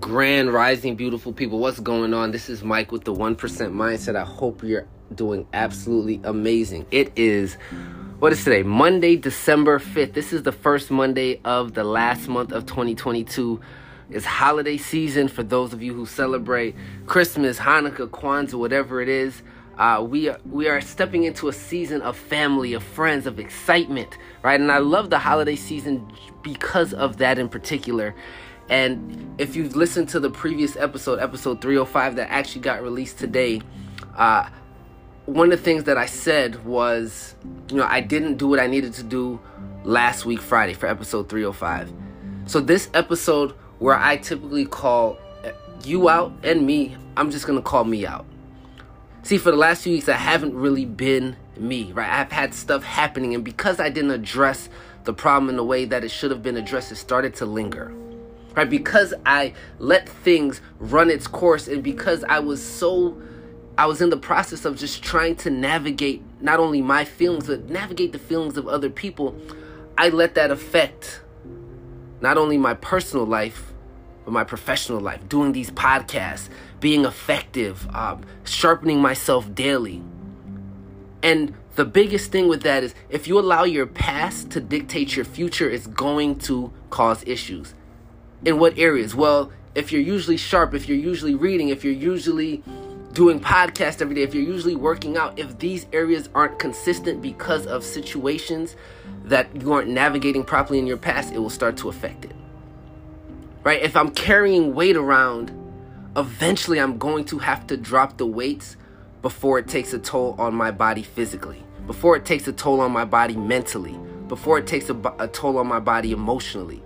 Grand Rising, beautiful people. What's going on? This is Mike with the 1% Mindset. I hope you're doing absolutely amazing. It is, what is today? Monday, December 5th. This is the first Monday of the last month of 2022. It's holiday season for those of you who celebrate Christmas, Hanukkah, Kwanzaa, whatever it is. Uh, we are we are stepping into a season of family, of friends, of excitement, right? And I love the holiday season because of that in particular. And if you've listened to the previous episode, episode 305, that actually got released today, uh, one of the things that I said was, you know, I didn't do what I needed to do last week, Friday, for episode 305. So, this episode where I typically call you out and me, I'm just gonna call me out. See, for the last few weeks, I haven't really been me, right? I've had stuff happening, and because I didn't address the problem in the way that it should have been addressed, it started to linger right? Because I let things run its course and because I was so I was in the process of just trying to navigate not only my feelings but navigate the feelings of other people, I let that affect not only my personal life but my professional life. Doing these podcasts, being effective, um, sharpening myself daily, and the biggest thing with that is if you allow your past to dictate your future, it's going to cause issues in what areas? Well, if you're usually sharp, if you're usually reading, if you're usually doing podcast every day, if you're usually working out, if these areas aren't consistent because of situations that you aren't navigating properly in your past, it will start to affect it. Right? If I'm carrying weight around, eventually I'm going to have to drop the weights before it takes a toll on my body physically, before it takes a toll on my body mentally, before it takes a, a toll on my body emotionally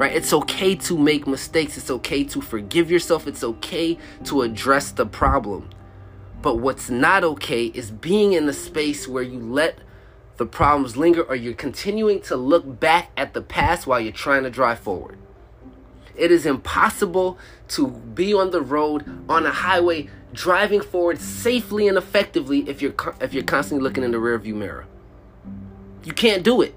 right? It's okay to make mistakes. It's okay to forgive yourself. It's okay to address the problem. But what's not okay is being in a space where you let the problems linger or you're continuing to look back at the past while you're trying to drive forward. It is impossible to be on the road on a highway driving forward safely and effectively if you're if you're constantly looking in the rearview mirror. You can't do it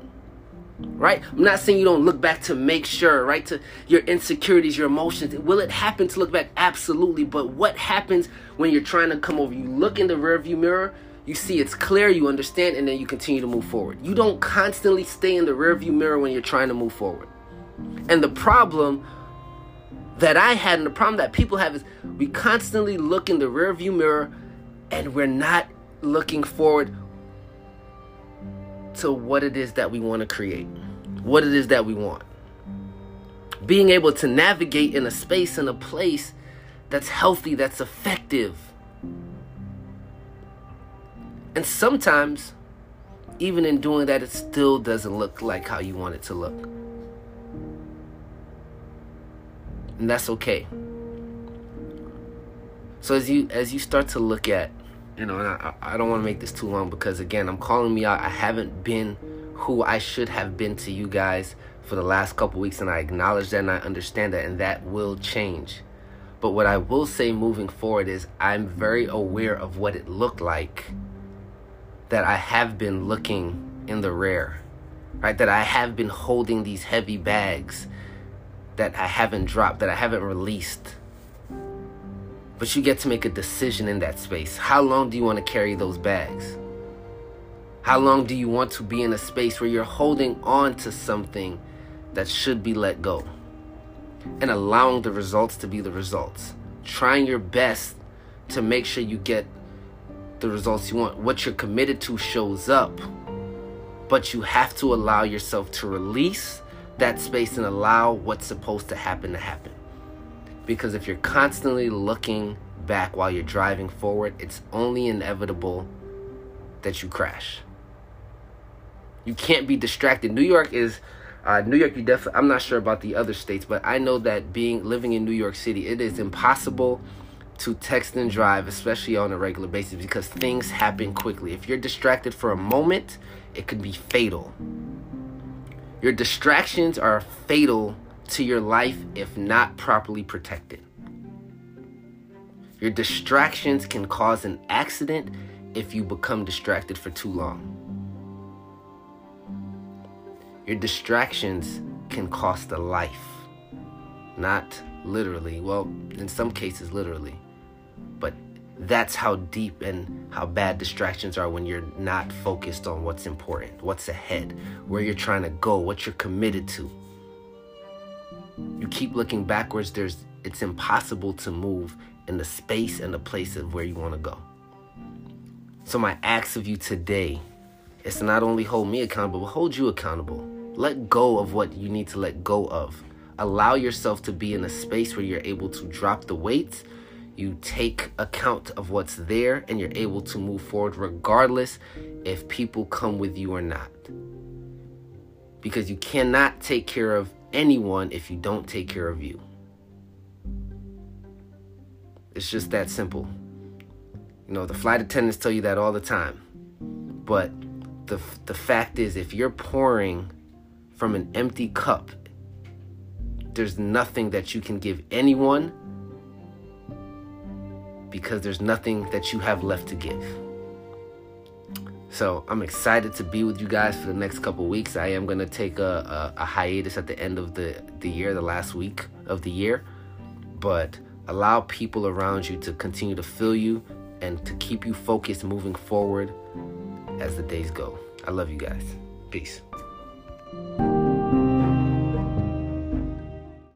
right? I'm not saying you don't look back to make sure, right? To your insecurities, your emotions. Will it happen to look back? Absolutely. But what happens when you're trying to come over? You look in the rearview mirror, you see it's clear, you understand, and then you continue to move forward. You don't constantly stay in the rearview mirror when you're trying to move forward. And the problem that I had and the problem that people have is we constantly look in the rearview mirror and we're not looking forward to what it is that we want to create, what it is that we want. Being able to navigate in a space and a place that's healthy, that's effective. And sometimes, even in doing that, it still doesn't look like how you want it to look. And that's okay. So as you as you start to look at you know, I, I don't want to make this too long because again, I'm calling me out. I haven't been who I should have been to you guys for the last couple weeks, and I acknowledge that and I understand that, and that will change. But what I will say moving forward is I'm very aware of what it looked like that I have been looking in the rear, right? That I have been holding these heavy bags that I haven't dropped, that I haven't released but you get to make a decision in that space. How long do you want to carry those bags? How long do you want to be in a space where you're holding on to something that should be let go? And allowing the results to be the results. Trying your best to make sure you get the results you want. What you're committed to shows up. But you have to allow yourself to release that space and allow what's supposed to happen to happen. Because if you're constantly looking back while you're driving forward, it's only inevitable that you crash. You can't be distracted. New York is uh, New York. You definitely. I'm not sure about the other states, but I know that being living in New York City, it is impossible to text and drive, especially on a regular basis, because things happen quickly. If you're distracted for a moment, it could be fatal. Your distractions are fatal to your life if not properly protected. Your distractions can cause an accident if you become distracted for too long. Your distractions can cost a life, not literally. Well, in some cases, literally. But that's how deep and how bad distractions are when you're not focused on what's important, what's ahead, where you're trying to go, what you're committed to. You keep looking backwards, there's it's impossible to move in the space and the place of where you want to go. So my acts of you today is to not only hold me accountable, but hold you accountable. Let go of what you need to let go of. Allow yourself to be in a space where you're able to drop the weights you take account of what's there and you're able to move forward regardless if people come with you or not. Because you cannot take care of anyone if you don't take care of you. It's just that simple. You know, the flight attendants tell you that all the time. But the the fact is if you're pouring from an empty cup, there's nothing that you can give anyone because there's nothing that you have left to give. So I'm excited to be with you guys for the next couple weeks. I am gonna take a, a, a, hiatus at the end of the, the year, the last week of the year, but allow people around you to continue to fill you and to keep you focused moving forward as the days go. I love you guys. Peace.